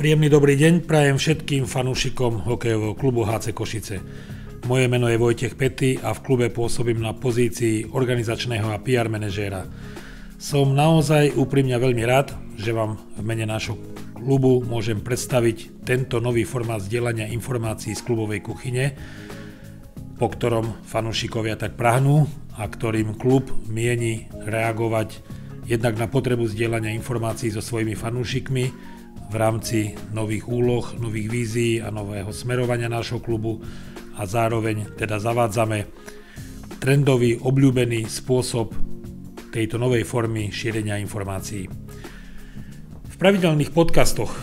Príjemný dobrý deň prajem všetkým fanúšikom hokejového klubu HC Košice. Moje meno je Vojtech Pety a v klube pôsobím na pozícii organizačného a PR manažéra. Som naozaj úprimne veľmi rád, že vám v mene nášho klubu môžem predstaviť tento nový formát zdieľania informácií z klubovej kuchyne, po ktorom fanúšikovia tak prahnú a ktorým klub mieni reagovať jednak na potrebu zdieľania informácií so svojimi fanúšikmi, v rámci nových úloh, nových vízií a nového smerovania nášho klubu a zároveň teda zavádzame trendový, obľúbený spôsob tejto novej formy šírenia informácií. V pravidelných podcastoch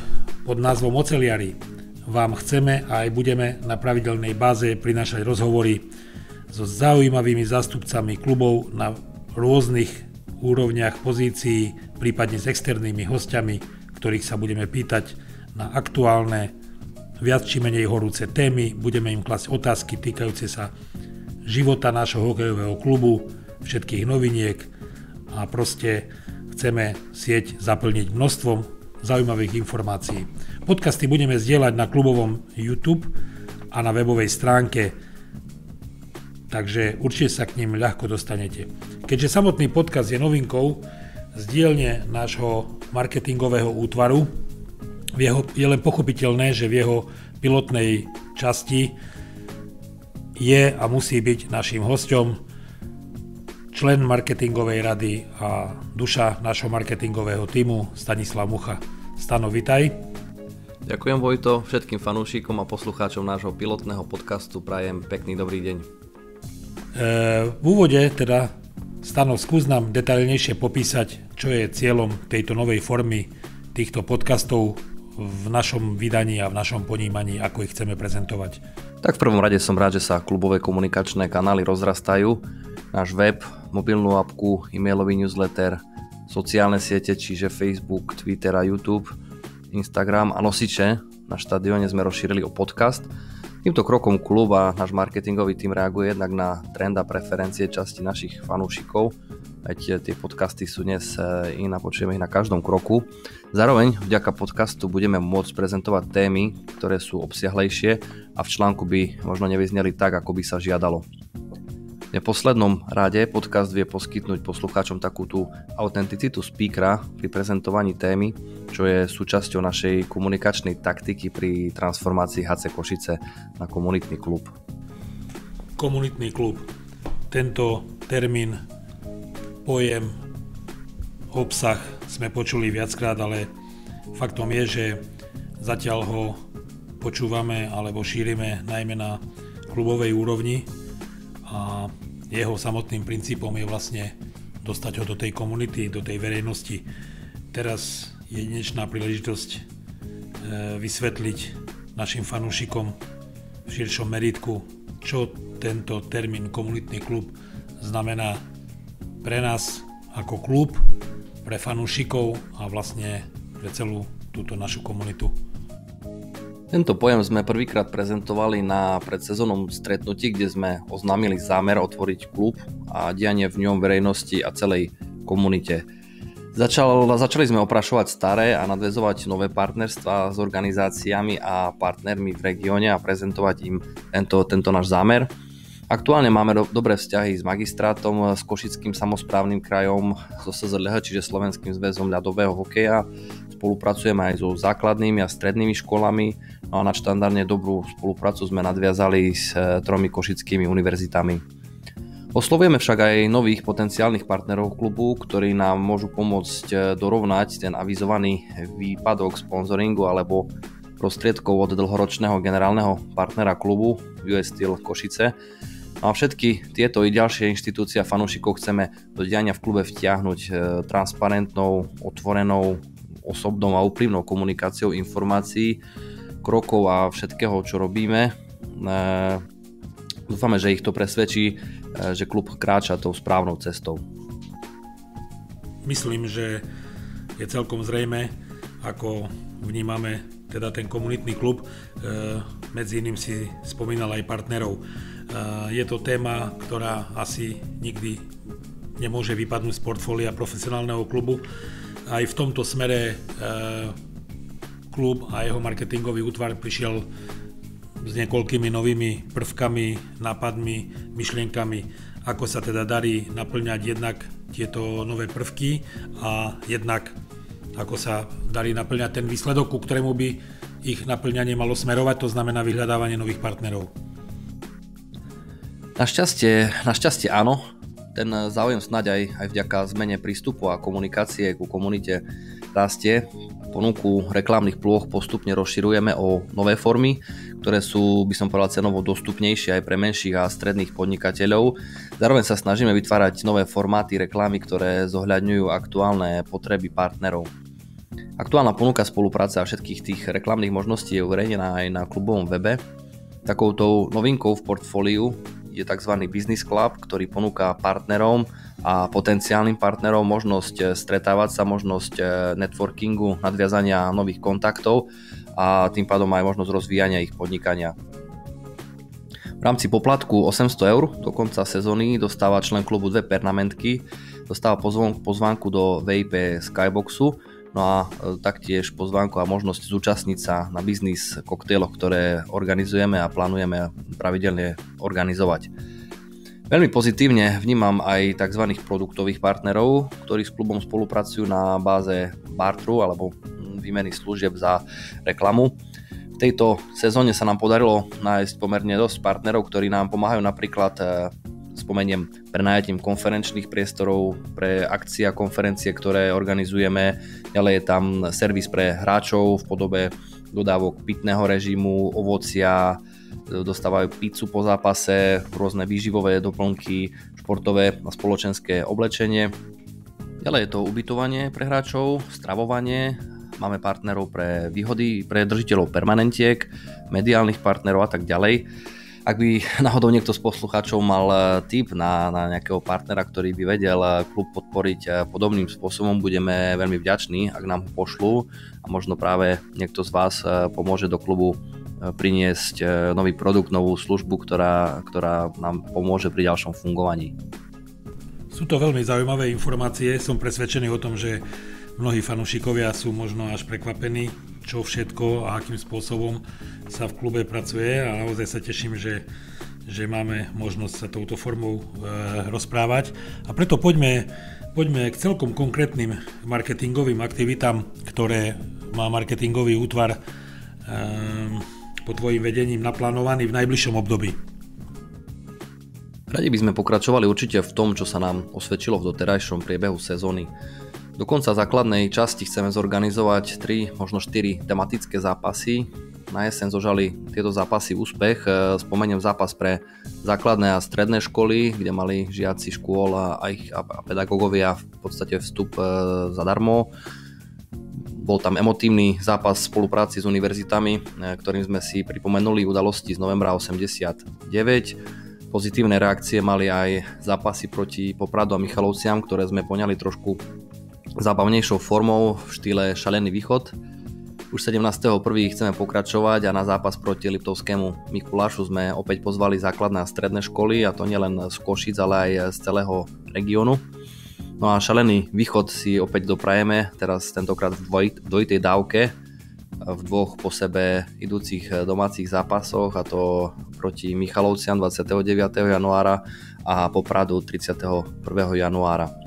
pod názvom Oceliari vám chceme a aj budeme na pravidelnej báze prinášať rozhovory so zaujímavými zástupcami klubov na rôznych úrovniach pozícií, prípadne s externými hostiami, ktorých sa budeme pýtať na aktuálne, viac či menej horúce témy, budeme im klasť otázky týkajúce sa života nášho hokejového klubu, všetkých noviniek a proste chceme sieť zaplniť množstvom zaujímavých informácií. Podcasty budeme zdieľať na klubovom YouTube a na webovej stránke, takže určite sa k ním ľahko dostanete. Keďže samotný podcast je novinkou, z dielne nášho marketingového útvaru. Jeho, je len pochopiteľné, že v jeho pilotnej časti je a musí byť našim hostom člen marketingovej rady a duša našho marketingového týmu Stanislav Mucha. Stano, vitaj. Ďakujem Vojto, všetkým fanúšikom a poslucháčom nášho pilotného podcastu prajem pekný dobrý deň. E, v úvode teda Stano, skús nám detailnejšie popísať, čo je cieľom tejto novej formy týchto podcastov v našom vydaní a v našom ponímaní, ako ich chceme prezentovať. Tak v prvom rade som rád, že sa klubové komunikačné kanály rozrastajú. Náš web, mobilnú apku, e-mailový newsletter, sociálne siete, čiže Facebook, Twitter a YouTube, Instagram a nosiče. Na štadióne sme rozšírili o podcast Týmto krokom klub a náš marketingový tým reaguje jednak na trend a preferencie časti našich fanúšikov, veď tie podcasty sú dnes e, iná, počujeme ich na každom kroku. Zároveň vďaka podcastu budeme môcť prezentovať témy, ktoré sú obsiahlejšie a v článku by možno nevyzneli tak, ako by sa žiadalo. V neposlednom rade podcast vie poskytnúť poslucháčom takú tú autenticitu speakera pri prezentovaní témy, čo je súčasťou našej komunikačnej taktiky pri transformácii HC Košice na komunitný klub. Komunitný klub. Tento termín, pojem, obsah sme počuli viackrát, ale faktom je, že zatiaľ ho počúvame alebo šírime najmä na klubovej úrovni a jeho samotným princípom je vlastne dostať ho do tej komunity, do tej verejnosti. Teraz je dnešná príležitosť e, vysvetliť našim fanúšikom v širšom meritku, čo tento termín komunitný klub znamená pre nás ako klub, pre fanúšikov a vlastne pre celú túto našu komunitu. Tento pojem sme prvýkrát prezentovali na predsezónnom stretnutí, kde sme oznámili zámer otvoriť klub a dianie v ňom verejnosti a celej komunite. Začal, začali sme oprašovať staré a nadvezovať nové partnerstva s organizáciami a partnermi v regióne a prezentovať im tento, tento náš zámer. Aktuálne máme do, dobré vzťahy s magistrátom, s Košickým samozprávnym krajom, so SZLH, čiže Slovenským zväzom ľadového hokeja. Spolupracujeme aj so základnými a strednými školami na štandardne dobrú spoluprácu sme nadviazali s e, tromi košickými univerzitami. Oslovujeme však aj nových potenciálnych partnerov klubu, ktorí nám môžu pomôcť e, dorovnať ten avizovaný výpadok sponzoringu alebo prostriedkov od dlhoročného generálneho partnera klubu US Steel Košice, No a všetky tieto i ďalšie inštitúcie a fanúšikov chceme do diania v klube vtiahnuť e, transparentnou, otvorenou, osobnou a úprimnou komunikáciou informácií, krokov a všetkého, čo robíme. E, dúfame, že ich to presvedčí, e, že klub kráča tou správnou cestou. Myslím, že je celkom zrejme, ako vnímame teda ten komunitný klub. Medzi iným si spomínal aj partnerov je to téma, ktorá asi nikdy nemôže vypadnúť z portfólia profesionálneho klubu. Aj v tomto smere e, klub a jeho marketingový útvar prišiel s niekoľkými novými prvkami, nápadmi, myšlienkami, ako sa teda darí naplňať jednak tieto nové prvky a jednak ako sa darí naplňať ten výsledok, ku ktorému by ich naplňanie malo smerovať, to znamená vyhľadávanie nových partnerov. Našťastie, našťastie áno, ten záujem snáď aj, aj vďaka zmene prístupu a komunikácie ku komunite rastie. Ponuku reklamných plôch postupne rozširujeme o nové formy, ktoré sú, by som povedal, cenovo dostupnejšie aj pre menších a stredných podnikateľov. Zároveň sa snažíme vytvárať nové formáty reklamy, ktoré zohľadňujú aktuálne potreby partnerov. Aktuálna ponuka spolupráce a všetkých tých reklamných možností je uverejnená aj na klubovom webe. Takoutou novinkou v portfóliu je tzv. Business Club, ktorý ponúka partnerom a potenciálnym partnerom možnosť eh, stretávať sa, možnosť eh, networkingu, nadviazania nových kontaktov a tým pádom aj možnosť rozvíjania ich podnikania. V rámci poplatku 800 eur do konca sezóny dostáva člen klubu dve pernamentky, dostáva pozvánku do VIP Skyboxu, no a eh, taktiež pozvánku a možnosť zúčastniť sa na biznis koktejloch, ktoré organizujeme a plánujeme pravidelne organizovať. Veľmi pozitívne vnímam aj tzv. produktových partnerov, ktorí s klubom spolupracujú na báze bartru alebo výmeny služieb za reklamu. V tejto sezóne sa nám podarilo nájsť pomerne dosť partnerov, ktorí nám pomáhajú napríklad e, spomeniem prenajatím konferenčných priestorov pre akcie a konferencie, ktoré organizujeme. Ďalej je tam servis pre hráčov v podobe dodávok pitného režimu, ovocia, dostávajú pizzu po zápase, rôzne výživové doplnky, športové a spoločenské oblečenie. Ďalej je to ubytovanie pre hráčov, stravovanie, máme partnerov pre výhody, pre držiteľov permanentiek, mediálnych partnerov a tak ďalej. Ak by náhodou niekto z poslucháčov mal eh, tip na, na nejakého partnera, ktorý by vedel eh, klub podporiť eh, podobným spôsobom, budeme veľmi vďační, ak nám ho pošlú a možno práve niekto z vás pomôže do klubu priniesť e, nový produkt, novú službu, ktorá, ktorá nám pomôže pri ďalšom fungovaní. Sú to veľmi zaujímavé informácie. Som presvedčený o tom, že mnohí fanúšikovia sú možno až prekvapení, čo všetko a akým spôsobom sa v klube pracuje a naozaj sa teším, že, že máme možnosť sa touto formou e, rozprávať. A preto poďme, poďme k celkom konkrétnym marketingovým aktivitám, ktoré má marketingový útvar e, pod tvojim vedením naplánovaný v najbližšom období? Radi by sme pokračovali určite v tom, čo sa nám osvedčilo v doterajšom priebehu sezóny. Do konca základnej časti chceme zorganizovať 3, možno 4 tematické zápasy. Na jeseň zožali tieto zápasy úspech. Spomeniem zápas pre základné a stredné školy, kde mali žiaci škôl a, ich, a pedagógovia v podstate vstup e, zadarmo. Bol tam emotívny zápas v spolupráci s univerzitami, e, ktorým sme si pripomenuli udalosti z novembra 89. Pozitívne reakcie mali aj zápasy proti Popradu a Michalovciam, ktoré sme poňali trošku zábavnejšou formou v štýle Šalený východ. Už 17.1. chceme pokračovať a na zápas proti Liptovskému Mikulášu sme opäť pozvali základné a stredné školy a to nielen z Košic, ale aj z celého regiónu. No a šalený východ si opäť doprajeme, teraz tentokrát v dvoj, dvojitej dávke, v dvoch po sebe idúcich domácich zápasoch a to proti Michalovciam 29. januára a Popradu 31. januára.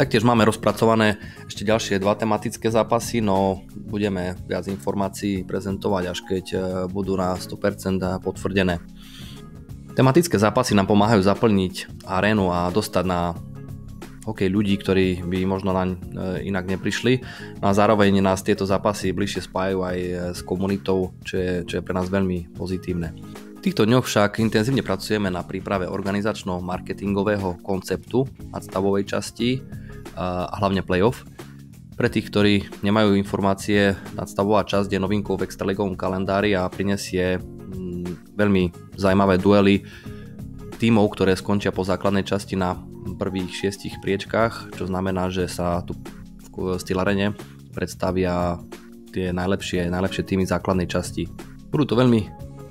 Taktiež máme rozpracované ešte ďalšie dva tematické zápasy, no budeme viac informácií prezentovať, až keď e, budú na 100% potvrdené. Tematické zápasy nám pomáhajú zaplniť arénu a dostať na hokej ľudí, ktorí by možno naň e, inak neprišli. No a zároveň nás tieto zápasy bližšie spájajú aj e, s komunitou, čo je, čo je pre nás veľmi pozitívne. V týchto dňoch však intenzívne pracujeme na príprave organizačno-marketingového konceptu nadstavovej časti a hlavne playoff. Pre tých, ktorí nemajú informácie, nadstavová časť je novinkou v extraligovom kalendári a prinesie mm, veľmi zaujímavé duely tímov, ktoré skončia po základnej časti na prvých šiestich priečkách, čo znamená, že sa tu v Stylarene predstavia tie najlepšie, najlepšie týmy základnej časti. Budú to veľmi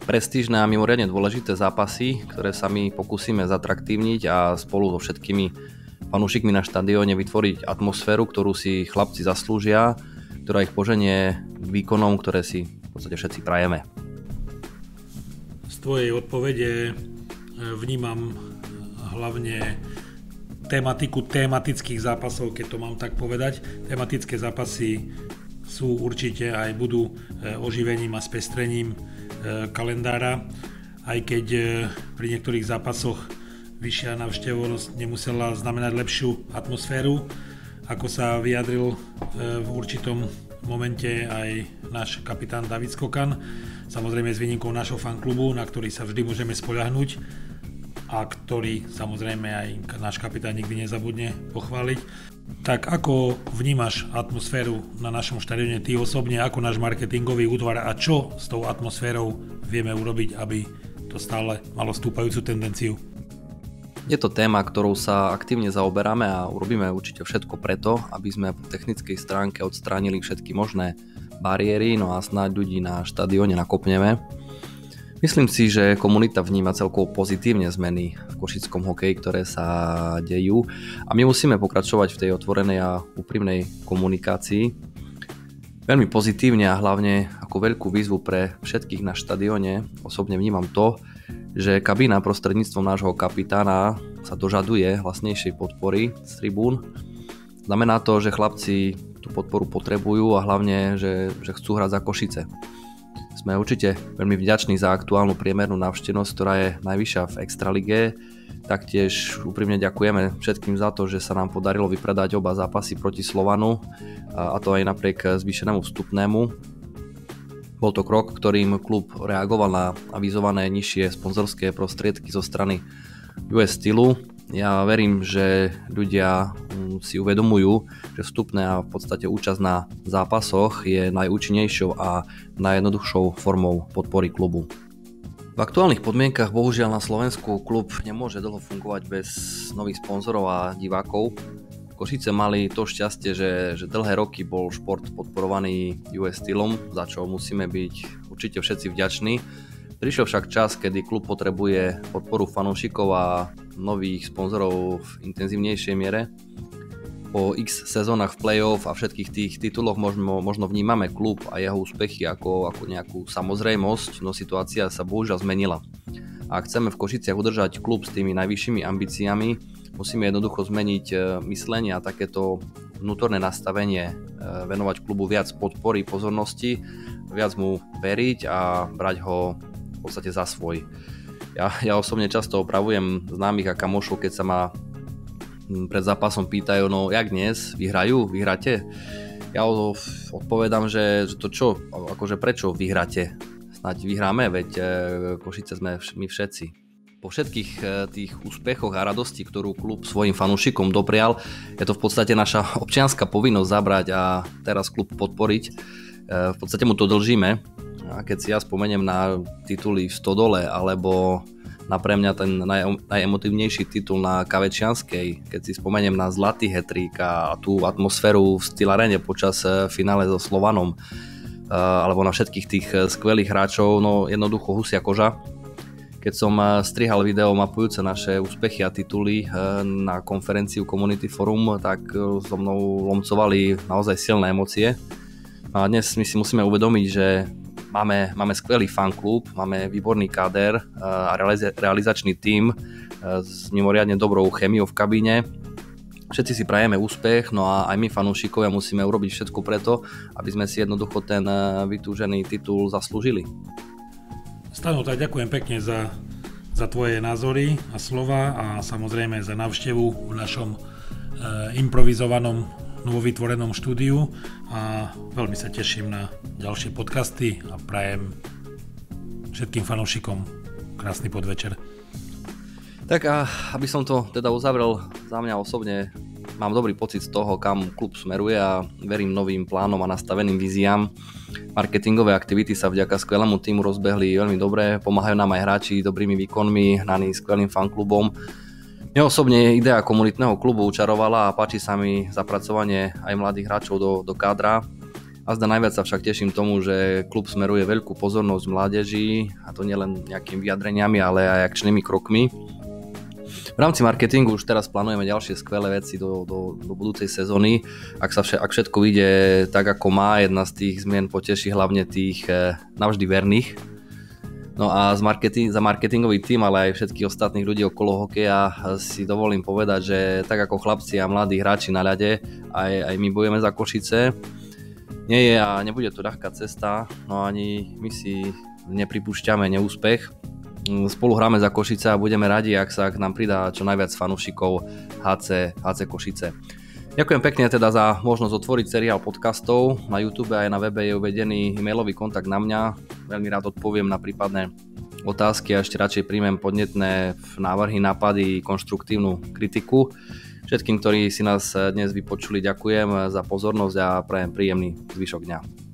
prestížne a mimoriadne dôležité zápasy, ktoré sa my pokúsime zatraktívniť a spolu so všetkými fanúšikmi na štadióne vytvoriť atmosféru, ktorú si chlapci zaslúžia, ktorá ich poženie výkonom, ktoré si v podstate všetci prajeme. Z tvojej odpovede e, vnímam hlavne tematiku tematických zápasov, keď to mám tak povedať. Tematické zápasy sú určite aj budú e, oživením a spestrením e, kalendára, aj keď pri niektorých zápasoch vyššia navštevovosť nemusela znamenať lepšiu atmosféru, ako sa vyjadril v určitom momente aj náš kapitán David Skokan, samozrejme s výnimkou nášho fanklubu, na ktorý sa vždy môžeme spoľahnúť a ktorý samozrejme aj náš kapitán nikdy nezabudne pochváliť. Tak ako vnímaš atmosféru na našom štadióne ty osobne, ako náš marketingový útvar a čo s tou atmosférou vieme urobiť, aby to stále malo stúpajúcu tendenciu? Je to téma, ktorou sa aktívne zaoberáme a urobíme určite všetko preto, aby sme po technickej stránke odstránili všetky možné bariéry, no a snáď ľudí na štadióne nakopneme. Myslím si, že komunita vníma celkovo pozitívne zmeny v košickom hokeji, ktoré sa dejú a my musíme pokračovať v tej otvorenej a úprimnej komunikácii. Veľmi pozitívne a hlavne ako veľkú výzvu pre všetkých na štadióne osobne vnímam to, že kabína prostredníctvom nášho kapitána sa dožaduje hlasnejšej podpory z tribún. Znamená to, že chlapci tú podporu potrebujú a hlavne, že, že chcú hrať za Košice. Sme určite veľmi vďační za aktuálnu priemernú návštevnosť, ktorá je najvyššia v Extralige. Taktiež úprimne ďakujeme všetkým za to, že sa nám podarilo vypredať oba zápasy proti Slovanu a to aj napriek zvýšenému vstupnému. Bol to krok, ktorým klub reagoval na avizované nižšie sponzorské prostriedky zo strany US Stylu. Ja verím, že ľudia mm, si uvedomujú, že vstupné a v podstate účasť na zápasoch je najúčinnejšou a najjednoduchšou formou podpory klubu. V aktuálnych podmienkach bohužiaľ na Slovensku klub nemôže dlho fungovať bez nových sponzorov a divákov, Košice mali to šťastie, že, že dlhé roky bol šport podporovaný US stylom, za čo musíme byť určite všetci vďační. Prišiel však čas, kedy klub potrebuje podporu fanúšikov a nových sponzorov v intenzívnejšej miere. Po x sezónach v play-off a všetkých tých tituloch možno, možno vnímame klub a jeho úspechy ako, ako nejakú samozrejmosť, no situácia sa bohužiaľ zmenila. A chceme v Košiciach udržať klub s tými najvyššími ambíciami, Musíme jednoducho zmeniť e, myslenie a takéto vnútorné nastavenie, e, venovať klubu viac podpory, pozornosti, viac mu veriť a brať ho v podstate za svoj. Ja, ja osobne často opravujem známych a kamošov, keď sa ma pred zápasom pýtajú, no jak dnes, vyhrajú, vyhráte? Ja odpovedám, že, že to čo, akože prečo vyhráte? Snáď vyhráme, veď e, Košice sme my všetci po všetkých eh, tých úspechoch a radosti, ktorú klub svojim fanúšikom doprial, je to v podstate naša občianská povinnosť zabrať a teraz klub podporiť. Eh, v podstate mu to dlžíme. A keď si ja spomeniem na tituly v Stodole alebo na pre mňa ten naj, najemotívnejší titul na Kavečianskej, keď si spomeniem na Zlatý hetrík a tú atmosféru v Stylarene počas eh, finále so Slovanom, alebo na všetkých tých skvelých hráčov, no jednoducho husia koža keď som eh, strihal video mapujúce naše úspechy a tituly eh, na konferenciu Community Forum, tak eh, so mnou lomcovali naozaj silné emócie. A dnes my si musíme uvedomiť, že máme, máme skvelý fanklub, máme výborný káder a realizačný tím s mimoriadne dobrou chemiou v kabíne. Všetci si prajeme úspech, no a aj my fanúšikovia musíme urobiť všetko preto, aby sme si jednoducho ten vytúžený titul zaslúžili. Stano, tak ďakujem pekne za, za tvoje názory a slova a samozrejme za návštevu v našom e, improvizovanom novovytvorenom štúdiu a veľmi sa teším na ďalšie podcasty a prajem všetkým fanúšikom krásny podvečer. Tak a aby som to teda uzavrel za mňa osobne, mám dobrý pocit z toho, kam klub smeruje a verím novým plánom a nastaveným víziám marketingové aktivity sa vďaka skvelému týmu rozbehli veľmi dobre, pomáhajú nám aj hráči dobrými výkonmi, hnaní skvelým fanklubom. Mne osobne idea komunitného klubu učarovala a páči sa mi zapracovanie aj mladých hráčov do, do kádra. A zda najviac sa však teším tomu, že klub smeruje veľkú pozornosť mládeži, a to nielen nejakými vyjadreniami, ale aj akčnými krokmi. V rámci marketingu už teraz plánujeme ďalšie skvelé veci do, do, do budúcej sezóny. Ak, sa vše, ak všetko ide tak, ako má, jedna z tých zmien poteší hlavne tých e, navždy verných. No a z marketing, za marketingový tým, ale aj všetkých ostatných ľudí okolo hokeja si dovolím povedať, že tak ako chlapci a mladí hráči na ľade, aj, aj my bojujeme za Košice. Nie je a nebude to ľahká cesta, no ani my si nepripúšťame neúspech spolu hráme za Košice a budeme radi, ak sa k nám pridá čo najviac fanúšikov HC, HC Košice. Ďakujem pekne teda za možnosť otvoriť seriál podcastov. Na YouTube aj na webe je uvedený e-mailový kontakt na mňa. Veľmi rád odpoviem na prípadné otázky a ešte radšej príjmem podnetné návrhy, nápady, konštruktívnu kritiku. Všetkým, ktorí si nás dnes vypočuli, ďakujem za pozornosť a prajem príjemný zvyšok dňa.